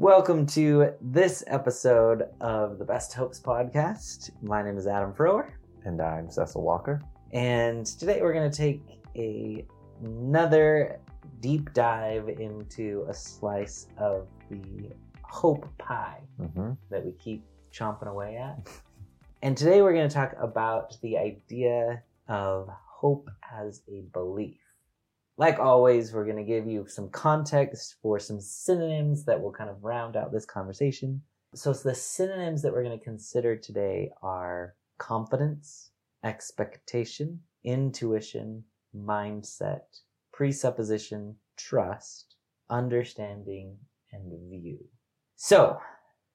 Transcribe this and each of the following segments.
Welcome to this episode of the Best Hopes podcast. My name is Adam Froerer, And I'm Cecil Walker. and today we're going to take a, another deep dive into a slice of the hope pie Mm-hmm. that we keep chomping away at. And today we're going to talk about the idea of hope as a belief. Like always, we're going to give you some context for some synonyms that will kind of round out this conversation. So, the synonyms that we're going to consider today are confidence, expectation, intuition, mindset, presupposition, trust, understanding, and view. So,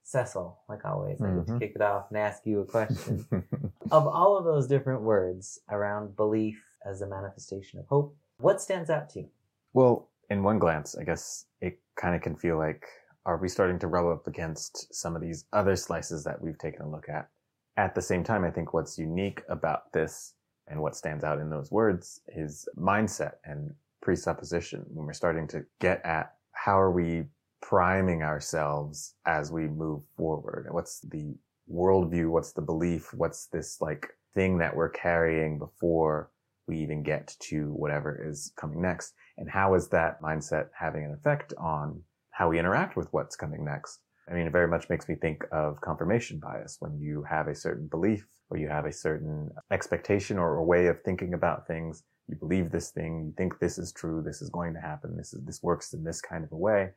Cecil, like always, I get to Mhm. kick it off and ask you a question. of all of those different words around belief as a manifestation of hope, what stands out to you? well, in one glance, I guess it kind of can feel like, are we starting to rub up against some of these other slices that we've taken a look at? At the same time, I think what's unique about this and what stands out in those words is mindset and presupposition when we're starting to get at how are we priming ourselves as we move forward? What's the worldview? What's the belief? What's this like thing that we're carrying before we even get to whatever is coming next? And how is that mindset having an effect on how we interact with what's coming next? I mean, it very much makes me think of confirmation bias when you have a certain belief or you have a certain expectation or a way of thinking about things. You believe this thing, you think this is true, this is going to happen, this is, this works in this kind of a way.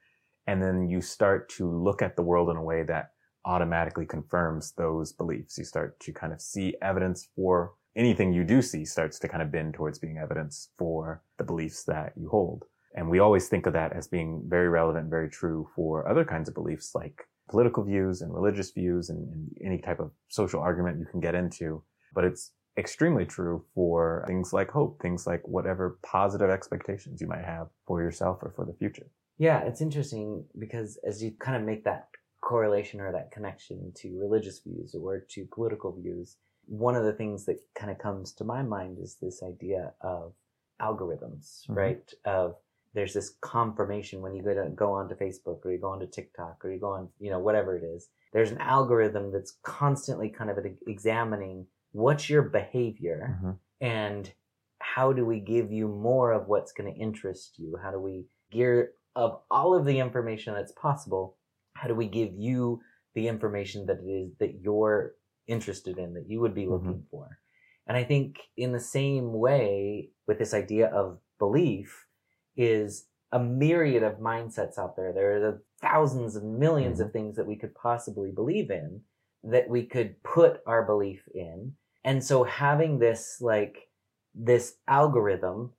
And then you start to look at the world in a way that automatically confirms those beliefs. You start to kind of see evidence for anything you do see starts to kind of bend towards being evidence for the beliefs that you hold. And we always think of that as being very relevant, very true for other kinds of beliefs like political views and religious views and, and any type of social argument you can get into. But it's extremely true for things like hope, things like whatever positive expectations you might have for yourself or for the future. Yeah, it's interesting because as you kind of make that correlation or that connection to religious views or to political views, one of the things that kind of comes to my mind is this idea of algorithms, Mhm. right? Of there's this confirmation when you go to go onto Facebook or you go onto TikTok or you go on, you know, whatever it is. There's an algorithm that's constantly kind of examining what's your behavior Mhm. and how do we give you more of what's going to interest you? How do we gear of all of the information that's possible? How do we give you the information that it is that you're interested in, that you would be mm-hmm. looking for? And I think in the same way with this idea of belief is a myriad of mindsets out there. There are the thousands and 1000000s of mm-hmm. things that we could possibly believe in that we could put our belief in. And so having this like this algorithm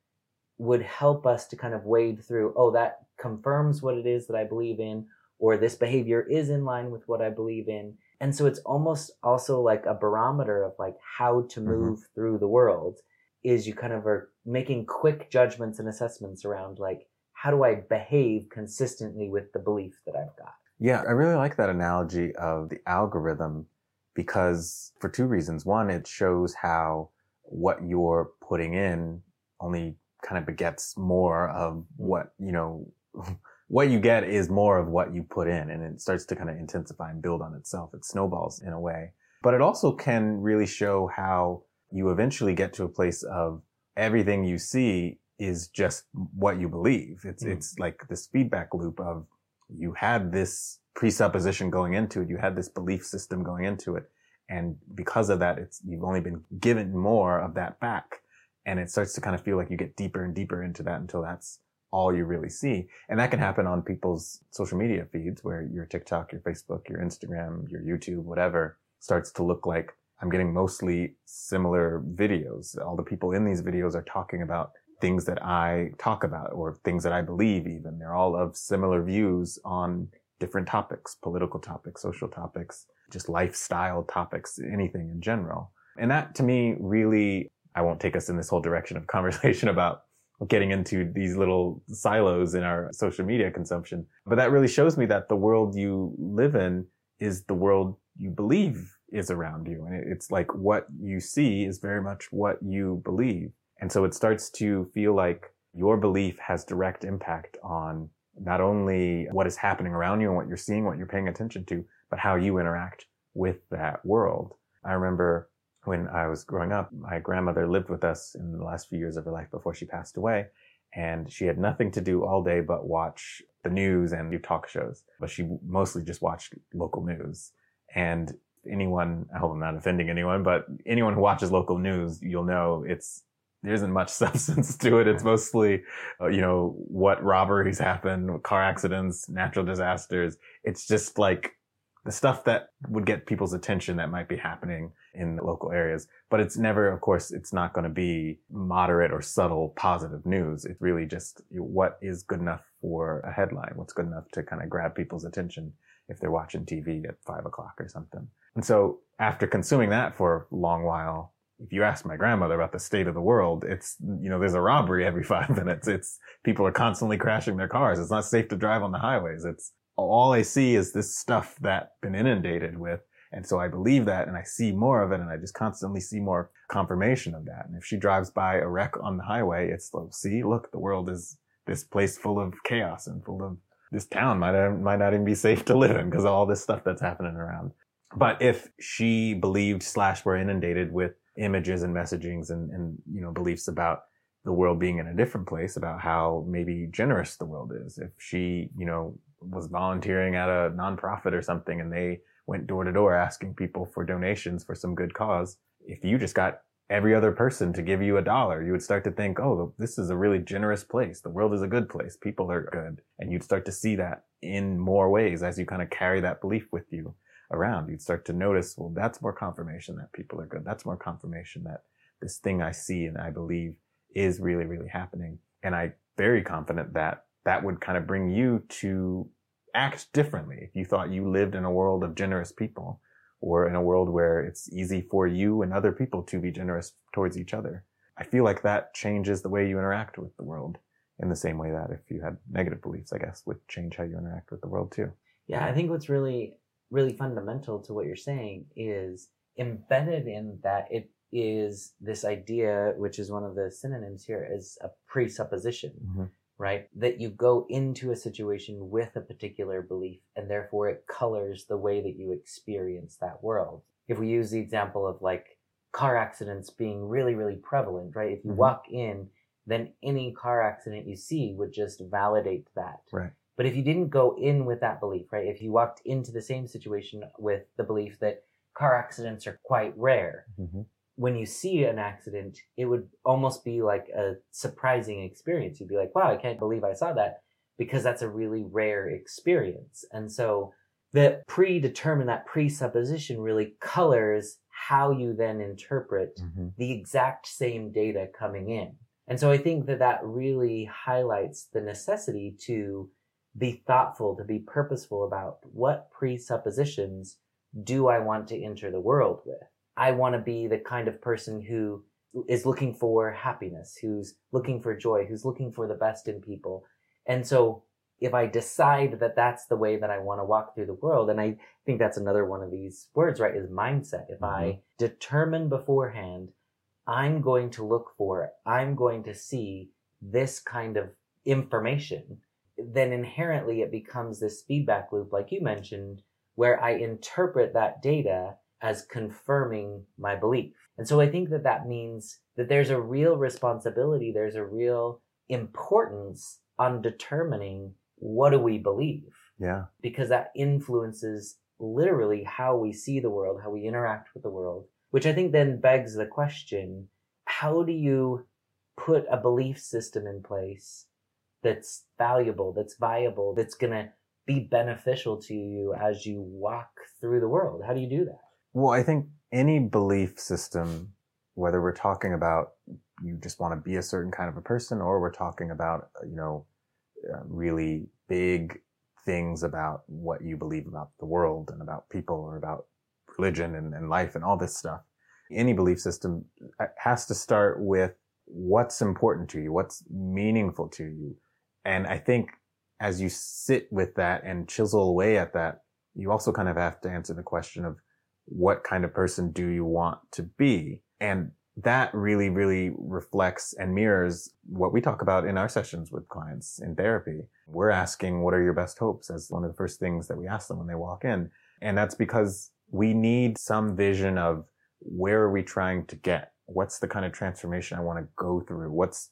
would help us to kind of wade through, oh, that confirms what it is that I believe in, or this behavior is in line with what I believe in. And so it's almost also like a barometer of like how to Mhm. move through the world is you kind of are making quick judgments and assessments around like, how do I behave consistently with the belief that I've got? Yeah, I really like that analogy of the algorithm because for two reasons. One, it shows how what you're putting in only kind of begets more of what, you know, what you get is more of what you put in and it starts to kind of intensify and build on itself. It snowballs in a way. But it also can really show how you eventually get to a place of everything you see is just what you believe. It's, Mm. it's like this feedback loop of you had this presupposition going into it. You had this belief system going into it. And because of that, it's, you've only been given more of that back. And it starts to kind of feel like you get deeper and deeper into that until that's all you really see. And that can happen on people's social media feeds where your TikTok, your Facebook, your Instagram, your YouTube, whatever starts to look like I'm getting mostly similar videos. All the people in these videos are talking about things that I talk about or things that I believe even. They're all of similar views on different topics, political topics, social topics, just lifestyle topics, anything in general. And that to me really, I won't take us in this whole direction of conversation about getting into these little silos in our social media consumption. But that really shows me that the world you live in is the world you believe is around you. And it's like what you see is very much what you believe. And so it starts to feel like your belief has direct impact on not only what is happening around you and what you're seeing, what you're paying attention to, but how you interact with that world. I remember when I was growing up, my grandmother lived with us in the last few years of her life before she passed away. And she had nothing to do all day but watch the news and do talk shows. But she mostly just watched local news. And anyone, I hope I'm not offending anyone, but anyone who watches local news, you'll know it's, there isn't much substance to it. It's mostly, uh, you know, what robberies happen, car accidents, natural disasters. It's just like the stuff that would get people's attention that might be happening in local areas. But it's never, of course, it's not going to be moderate or subtle positive news. It's really just what is good enough for a headline, what's good enough to kind of grab people's attention if they're watching TV at five o'clock or something. And so after consuming that for a long while, if you ask my grandmother about the state of the world, it's, you know, there's a robbery every five minutes. It's people are constantly crashing their cars. It's not safe to drive on the highways. It's all I see is this stuff that been inundated with. And so I believe that and I see more of it and I just constantly see more confirmation of that. And if she drives by a wreck on the highway, it's like, see, look, the world is this place full of chaos and full of this town might, might not even be safe to live in because of all this stuff that's happening around. But if she believed slash were inundated with images and messagings and, and, you know, beliefs about the world being in a different place, about how maybe generous the world is, if she, you know, was volunteering at a nonprofit or something and they went door to door asking people for donations for some good cause, if you just got every other person to give you a dollar, you would start to think, oh, this is a really generous place. The world is a good place. People are good. And you'd start to see that in more ways as you kind of carry that belief with you around. You'd start to notice, well, that's more confirmation that people are good. That's more confirmation that this thing I see and I believe is really, really happening. And I'm very confident that that would kind of bring you to act differently. If you thought you lived in a world of generous people or in a world where it's easy for you and other people to be generous towards each other. I feel like that changes the way you interact with the world in the same way that if you had negative beliefs, I guess, would change how you interact with the world too. Yeah, I think what's really, really fundamental to what you're saying is embedded in that it is this idea, which is one of the synonyms here, is a presupposition. Mm-hmm right? That you go into a situation with a particular belief and therefore it colors the way that you experience that world. If we use the example of like car accidents being really, really prevalent, right? If you mm-hmm. walk in, then any car accident you see would just validate that. Right. But if you didn't go in with that belief, right? If you walked into the same situation with the belief that car accidents are quite rare, mm-hmm when you see an accident, it would almost be like a surprising experience. You'd be like, wow, I can't believe I saw that because that's a really rare experience. And so the predetermined, that presupposition really colors how you then interpret mm-hmm. the exact same data coming in. And so I think that that really highlights the necessity to be thoughtful, to be purposeful about what presuppositions do I want to enter the world with? I want to be the kind of person who is looking for happiness, who's looking for joy, who's looking for the best in people. And so if I decide that that's the way that I want to walk through the world, and I think that's another one of these words, right, is mindset. If mm-hmm. I determine beforehand, I'm going to look for, I'm going to see this kind of information, then inherently it becomes this feedback loop, like you mentioned, where I interpret that data as confirming my belief. And so I think that that means that there's a real responsibility, there's a real importance on determining what do we believe. Yeah. Because that influences literally how we see the world, how we interact with the world, which I think then begs the question, how do you put a belief system in place that's valuable, that's viable, that's going to be beneficial to you as you walk through the world? How do you do that? Well, I think any belief system, whether we're talking about you just want to be a certain kind of a person or we're talking about, you know, uh, really big things about what you believe about the world and about people or about religion and, and life and all this stuff. Any belief system uh, has to start with what's important to you, what's meaningful to you. And I think as you sit with that and chisel away at that, you also kind of have to answer the question of what kind of person do you want to be? And that really, really reflects and mirrors what we talk about in our sessions with clients in therapy. We're asking, what are your best hopes as one of the first things that we ask them when they walk in. And that's because we need some vision of where are we trying to get? What's the kind of transformation I want to go through? What's,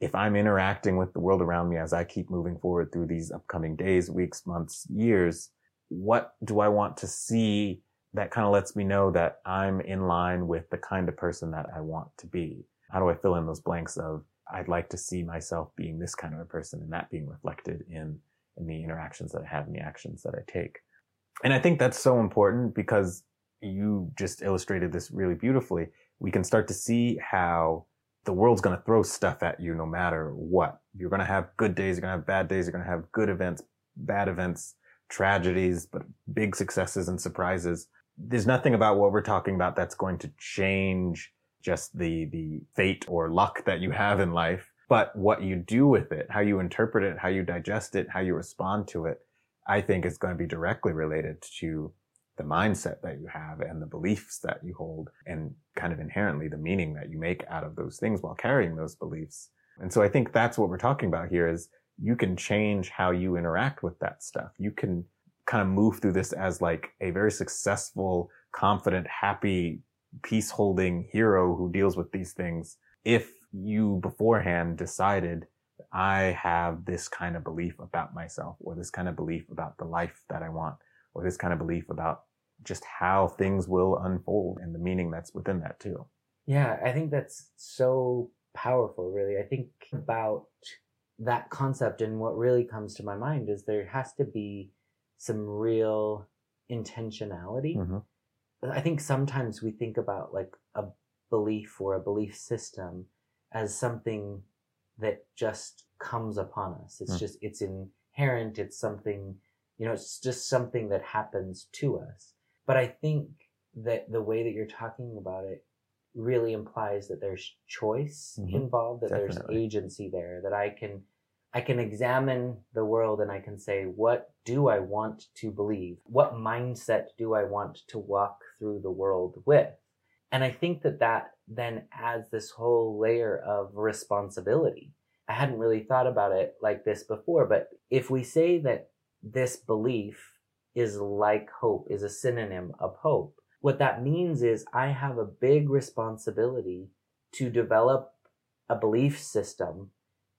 if I'm interacting with the world around me as I keep moving forward through these upcoming days, weeks, months, years, what do I want to see that kind of lets me know that I'm in line with the kind of person that I want to be. How do I fill in those blanks of I'd like to see myself being this kind of a person and that being reflected in, in the interactions that I have and the actions that I take. And I think that's so important because you just illustrated this really beautifully. We can start to see how the world's going to throw stuff at you no matter what. You're going to have good days. You're going to have bad days. You're going to have good events, bad events, tragedies, but big successes and surprises there's nothing about what we're talking about that's going to change just the, the fate or luck that you have in life, but what you do with it, how you interpret it, how you digest it, how you respond to it, I think is going to be directly related to the mindset that you have and the beliefs that you hold and kind of inherently the meaning that you make out of those things while carrying those beliefs. And so I think that's what we're talking about here is you can change how you interact with that stuff. You can kind of move through this as like a very successful, confident, happy, peace holding hero who deals with these things. If you beforehand decided I have this kind of belief about myself or this kind of belief about the life that I want or this kind of belief about just how things will unfold and the meaning that's within that too. Yeah, I think that's so powerful, really. I think about that concept and what really comes to my mind is there has to be some real intentionality. Mm-hmm. I think sometimes we think about like a belief or a belief system as something that just comes upon us. It's mm. just, it's inherent. It's something, you know, it's just something that happens to us. But I think that the way that you're talking about it really implies that there's choice mm-hmm. involved, that Definitely. there's agency there, that I can I can examine the world and I can say, what do I want to believe? What mindset do I want to walk through the world with? And I think that that then adds this whole layer of responsibility. I hadn't really thought about it like this before, but if we say that this belief is like hope, is a synonym of hope, what that means is I have a big responsibility to develop a belief system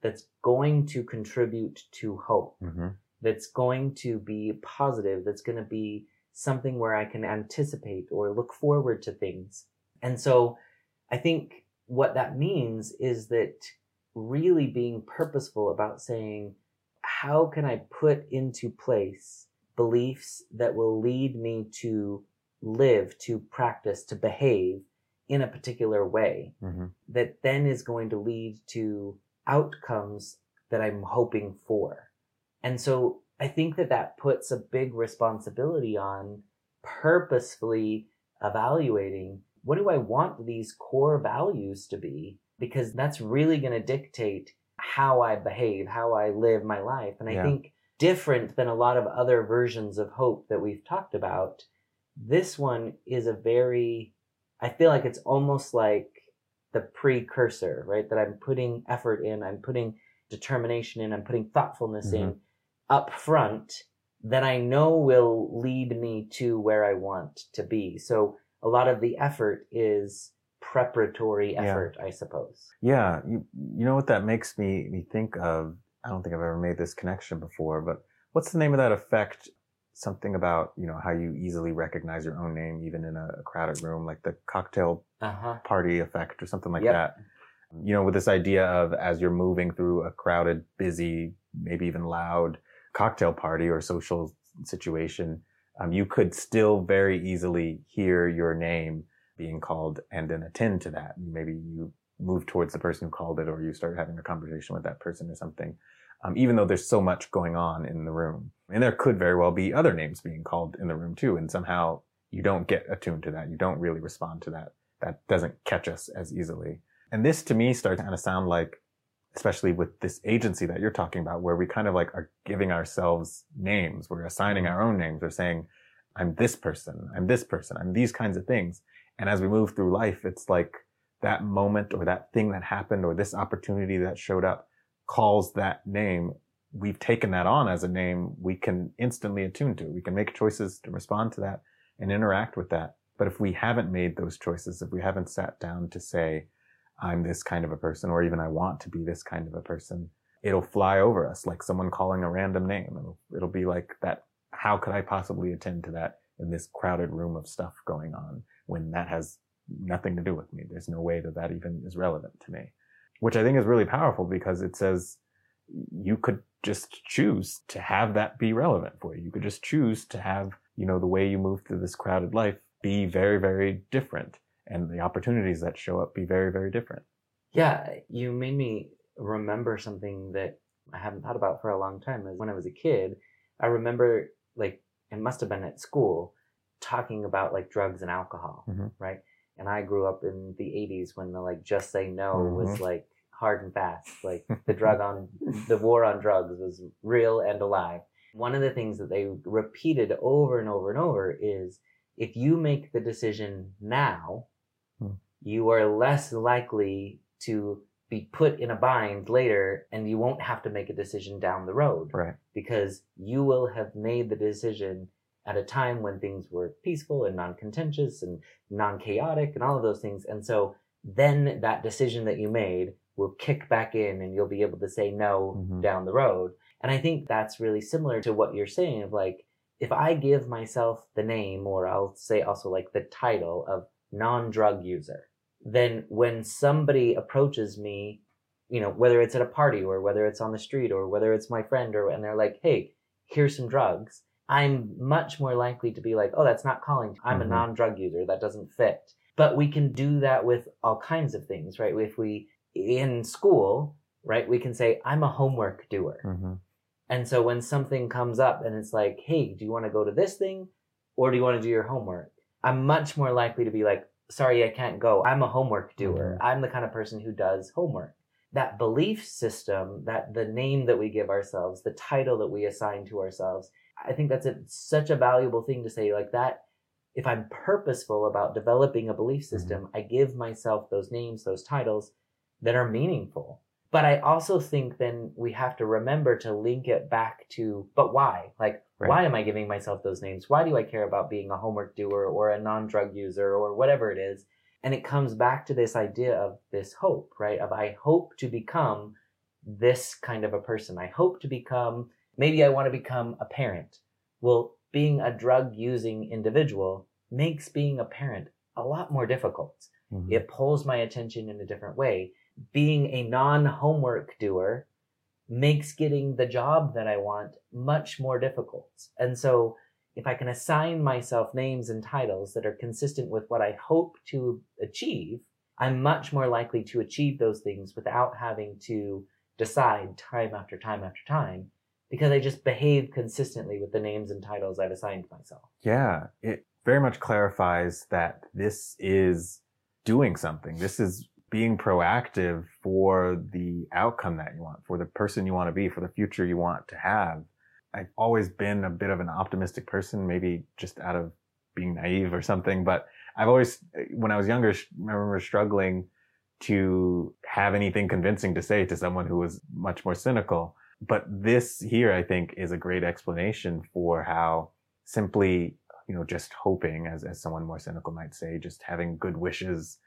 that's going to contribute to hope, mm-hmm. that's going to be positive, that's going to be something where I can anticipate or look forward to things. And so I think what that means is that really being purposeful about saying, how can I put into place beliefs that will lead me to live, to practice, to behave in a particular way mm-hmm. that then is going to lead to outcomes that I'm hoping for. And so I think that that puts a big responsibility on purposefully evaluating what do I want these core values to be? Because that's really going to dictate how I behave, how I live my life. And I yeah. think different than a lot of other versions of hope that we've talked about, this one is a very, I feel like it's almost like the precursor, right? That I'm putting effort in, I'm putting determination in, I'm putting thoughtfulness mm-hmm. in up front that I know will lead me to where I want to be. So a lot of the effort is preparatory effort, yeah. I suppose. Yeah. You, you know what that makes me, me think of? I don't think I've ever made this connection before, but what's the name of that effect something about you know how you easily recognize your own name even in a crowded room like the cocktail uh-huh. party effect or something like yep. that you know with this idea of as you're moving through a crowded busy maybe even loud cocktail party or social situation um, you could still very easily hear your name being called and then attend to that maybe you move towards the person who called it or you start having a conversation with that person or something um, even though there's so much going on in the room. And there could very well be other names being called in the room too. And somehow you don't get attuned to that. You don't really respond to that. That doesn't catch us as easily. And this to me starts to kind of sound like, especially with this agency that you're talking about, where we kind of like are giving ourselves names. We're assigning our own names. We're saying, I'm this person. I'm this person. I'm these kinds of things. And as we move through life, it's like that moment or that thing that happened or this opportunity that showed up calls that name, we've taken that on as a name we can instantly attune to. We can make choices to respond to that and interact with that. But if we haven't made those choices, if we haven't sat down to say, I'm this kind of a person, or even I want to be this kind of a person, it'll fly over us like someone calling a random name. It'll, it'll be like that. How could I possibly attend to that in this crowded room of stuff going on when that has nothing to do with me? There's no way that that even is relevant to me, which I think is really powerful because it says you could just choose to have that be relevant for you. You could just choose to have, you know, the way you move through this crowded life be very, very different and the opportunities that show up be very, very different. Yeah, you made me remember something that I haven't thought about for a long time. Is when I was a kid, I remember like it must have been at school talking about like drugs and alcohol, mm-hmm. right? And I grew up in the 80s when the like just say no mm-hmm. was like hard and fast. Like the drug on the war on drugs was real and alive. One of the things that they repeated over and over and over is if you make the decision now, hmm. you are less likely to be put in a bind later and you won't have to make a decision down the road. Right. Because you will have made the decision at a time when things were peaceful and non-contentious and non-chaotic and all of those things. And so then that decision that you made will kick back in and you'll be able to say no mm-hmm. down the road. And I think that's really similar to what you're saying of like, if I give myself the name, or I'll say also like the title of non-drug user, then when somebody approaches me, you know, whether it's at a party or whether it's on the street or whether it's my friend or, and they're like, Hey, here's some drugs. I'm much more likely to be like, Oh, that's not calling. I'm Mhm. a non-drug user. That doesn't fit. But we can do that with all kinds of things, right? If we, in school, right, we can say, I'm a homework doer. Mm-hmm. And so when something comes up and it's like, hey, do you want to go to this thing or do you want to do your homework? I'm much more likely to be like, sorry, I can't go. I'm a homework doer. Mhm. I'm the kind of person who does homework. That belief system, that the name that we give ourselves, the title that we assign to ourselves, I think that's a, such a valuable thing to say like that. If I'm purposeful about developing a belief system, I give myself those names, those titles that are meaningful. But I also think then we have to remember to link it back to, but why? Like, Right. why am I giving myself those names? Why do I care about being a homework doer or a non drug user or whatever it is? And it comes back to this idea of this hope, right? Of I hope to become this kind of a person. I hope to become, maybe I want to become a parent. Well, being a drug using individual makes being a parent a lot more difficult. Mhm. It pulls my attention in a different way. Being a non homework doer makes getting the job that I want much more difficult. And so if I can assign myself names and titles that are consistent with what I hope to achieve, I'm much more likely to achieve those things without having to decide time after time after time because I just behave consistently with the names and titles I've assigned myself. Yeah, it very much clarifies that this is doing something. This is being proactive for the outcome that you want, for the person you want to be, for the future you want to have. I've always been a bit of an optimistic person, maybe just out of being naive or something, but I've always, when I was younger, I remember struggling to have anything convincing to say to someone who was much more cynical. But this here, I think, is a great explanation for how simply, you know, just hoping, as, as someone more cynical might say, just having good wishes,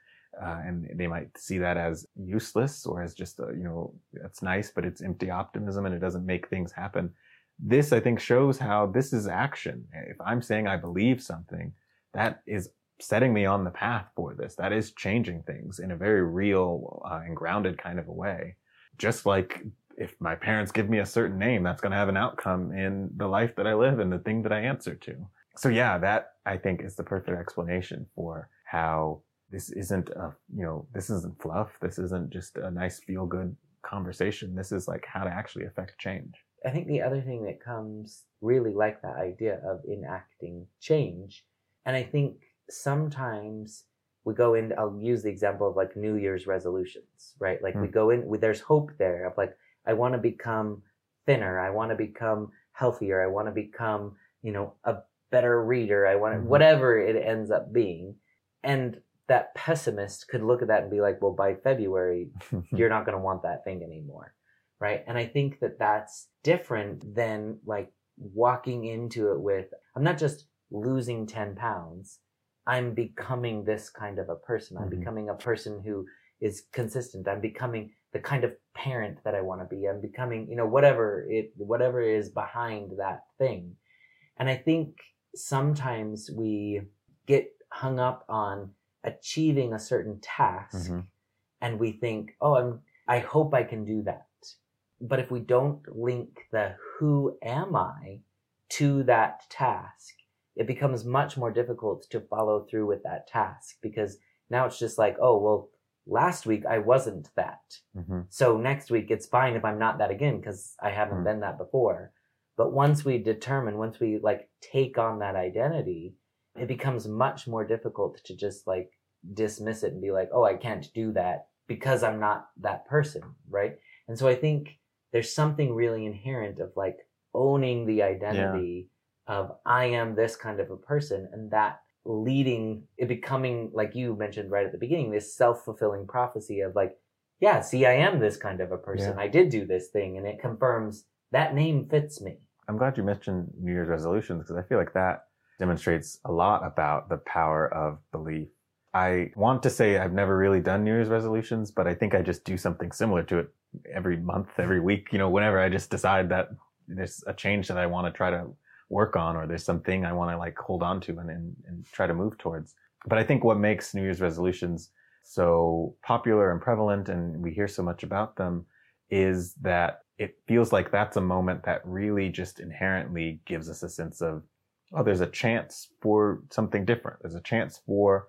uh, and they might see that as useless or as just, a, you know, that's nice, but it's empty optimism and it doesn't make things happen. This, I think, shows how this is action. If I'm saying I believe something, that is setting me on the path for this. That is changing things in a very real uh, and grounded kind of a way. Just like if my parents give me a certain name, that's going to have an outcome in the life that I live and the thing that I answer to. So yeah, that I think is the perfect explanation for how this isn't a, you know, this isn't fluff. This isn't just a nice feel good conversation. This is like how to actually affect change. I think the other thing that comes really like that idea of enacting change, and I think sometimes we go in, I'll use the example of like New Year's resolutions, right? Like we Mm. go in, there's hope there of like, I want to become thinner. I want to become healthier. I want to become, you know, a better reader. I want to, Mhm. whatever it ends up being. And that pessimist could look at that and be like, well, by February, you're not going to want that thing anymore. Right. And I think that that's different than like walking into it with, I'm not just losing 10 pounds. I'm becoming this kind of a person. I'm Mhm. becoming a person who is consistent. I'm becoming the kind of parent that I want to be. I'm becoming, you know, whatever it, whatever is behind that thing. And I think sometimes we get hung up on achieving a certain task Mhm. and we think, oh, I'm, I hope I can do that. But if we don't link the who am I to that task, it becomes much more difficult to follow through with that task because now it's just like, oh, well, last week I wasn't that. Mhm. So next week it's fine if I'm not that again because I haven't Mm. been that before. But once we determine, once we like take on that identity, it becomes much more difficult to just like dismiss it and be like, oh, I can't do that because I'm not that person, right? And so I think there's something really inherent of like owning the identity of I am this kind of a person and that leading it becoming like you mentioned right at the beginning this self-fulfilling prophecy of like yeah see i am this kind of a person Yeah. i did do this thing and it confirms that name fits me I'm glad you mentioned New Year's resolutions because I feel like that demonstrates a lot about the power of belief. I want to say I've never really done New Year's resolutions, but I think I just do something similar to it every month, every week, you know, whenever I just decide that there's a change that I want to try to work on or there's something I want to like hold on to and, and, and try to move towards. But I think what makes New Year's resolutions so popular and prevalent and we hear so much about them is that it feels like that's a moment that really just inherently gives us a sense of, oh, there's a chance for something different. There's a chance for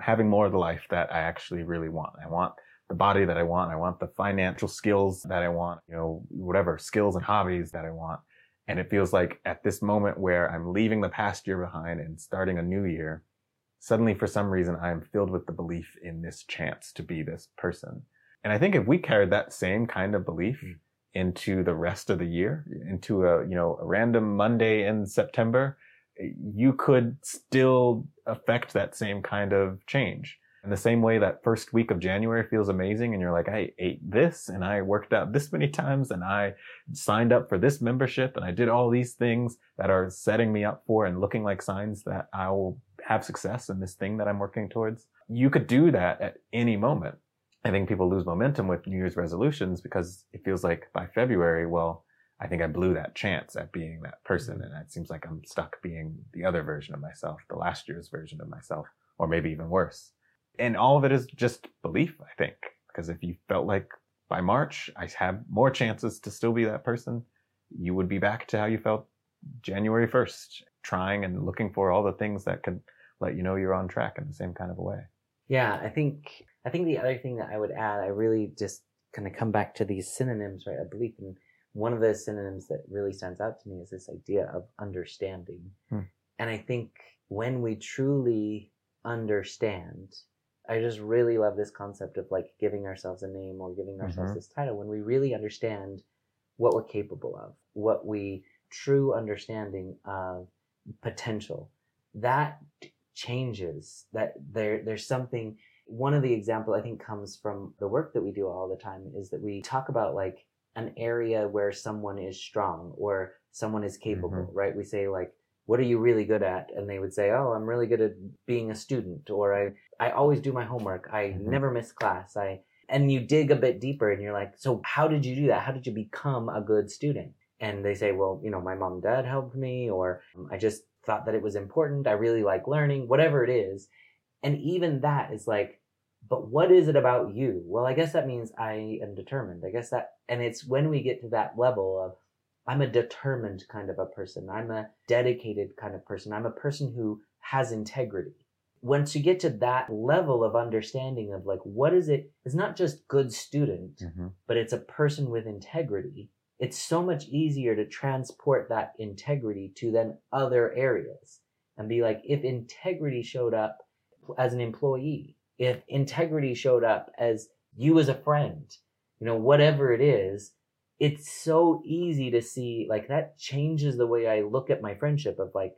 having more of the life that I actually really want. I want the body that I want. I want the financial skills that I want, you know, whatever skills and hobbies that I want. And it feels like at this moment where I'm leaving the past year behind and starting a new year, suddenly for some reason I am filled with the belief in this chance to be this person. And I think if we carried that same kind of belief Mm. into the rest of the year, into a, you know, a random Monday in September, you could still affect that same kind of change. In the same way that first week of January feels amazing and you're like, I ate this and I worked out this many times and I signed up for this membership and I did all these things that are setting me up for and looking like signs that I will have success in this thing that I'm working towards. You could do that at any moment. I think people lose momentum with New Year's resolutions because it feels like by February, well, I think I blew that chance at being that person. Mm-hmm. And it seems like I'm stuck being the other version of myself, the last year's version of myself, or maybe even worse. And all of it is just belief, I think, because if you felt like by March, I have more chances to still be that person, you would be back to how you felt January 1st, trying and looking for all the things that could let you know you're on track in the same kind of a way. yeah i think i think the other thing that i would add i really just kind of come back to these synonyms right i believe in one of the synonyms that really stands out to me is this idea of understanding Hmm. and i think when we truly understand i just really love this concept of like giving ourselves a name or giving ourselves Mhm. this title when we really understand what we're capable of what we true understanding of potential that changes that there there's something one of the example i think comes from the work that we do all the time is that we talk about like an area where someone is strong or someone is capable right? We say like what are you really good at? And they would say oh i'm really good at being a student or i i always do my homework. I Mhm. never miss class. I and you dig a bit deeper and you're like so how did you do that? How did you become a good student? And they say well you know my mom and dad helped me or um, i just thought that it was important. I really like learning whatever it is. And even that is like but what is it about you? Well i guess that means i am determined. I guess that and it's when we get to that level of i'm a determined kind of a person. I'm a dedicated kind of person. I'm a person who has integrity. Once you get to that level of understanding of like what is it it's not just good student Mm-hmm. but it's a person with integrity, it's so much easier to transport that integrity to then other areas and be like, if integrity showed up as an employee, if integrity showed up as you as a friend, you know, whatever it is, it's so easy to see like that changes the way I look at my friendship of like,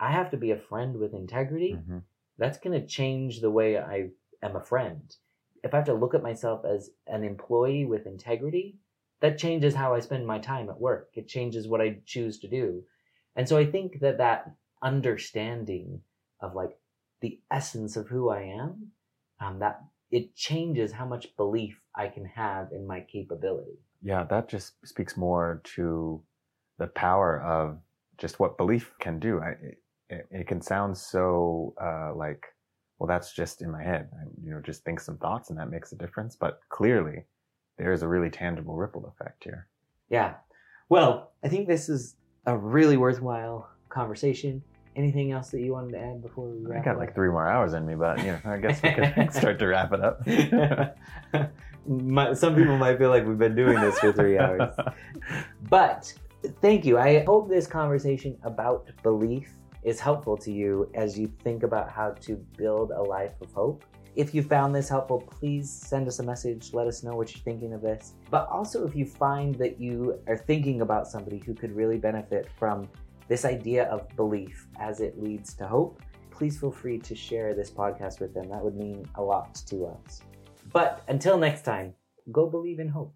I have to be a friend with integrity Mm-hmm. that's going to change the way I am a friend. If I have to look at myself as an employee with integrity, that changes how I spend my time at work. It changes what I choose to do. And so I think that that understanding of like the essence of who I am, um, that it changes how much belief I can have in my capability. Yeah, that just speaks more to the power of just what belief can do. I, it, it can sound so uh, like, well, that's just in my head. I, you know, just think some thoughts and that makes a difference. But clearly, there is a really tangible ripple effect here. Yeah. Well, I think this is a really worthwhile conversation. Anything else that you wanted to add before we wrap I got like three more hours in me, but you know, I guess we can start to wrap it up. My, some people might feel like we've been doing this for three hours. But thank you. I hope this conversation about belief is helpful to you as you think about how to build a life of hope. If you found this helpful, please send us a message. Let us know what you're thinking of this. But also, if you find that you are thinking about somebody who could really benefit from this idea of belief as it leads to hope, please feel free to share this podcast with them. That would mean a lot to us. But until next time, go believe in hope.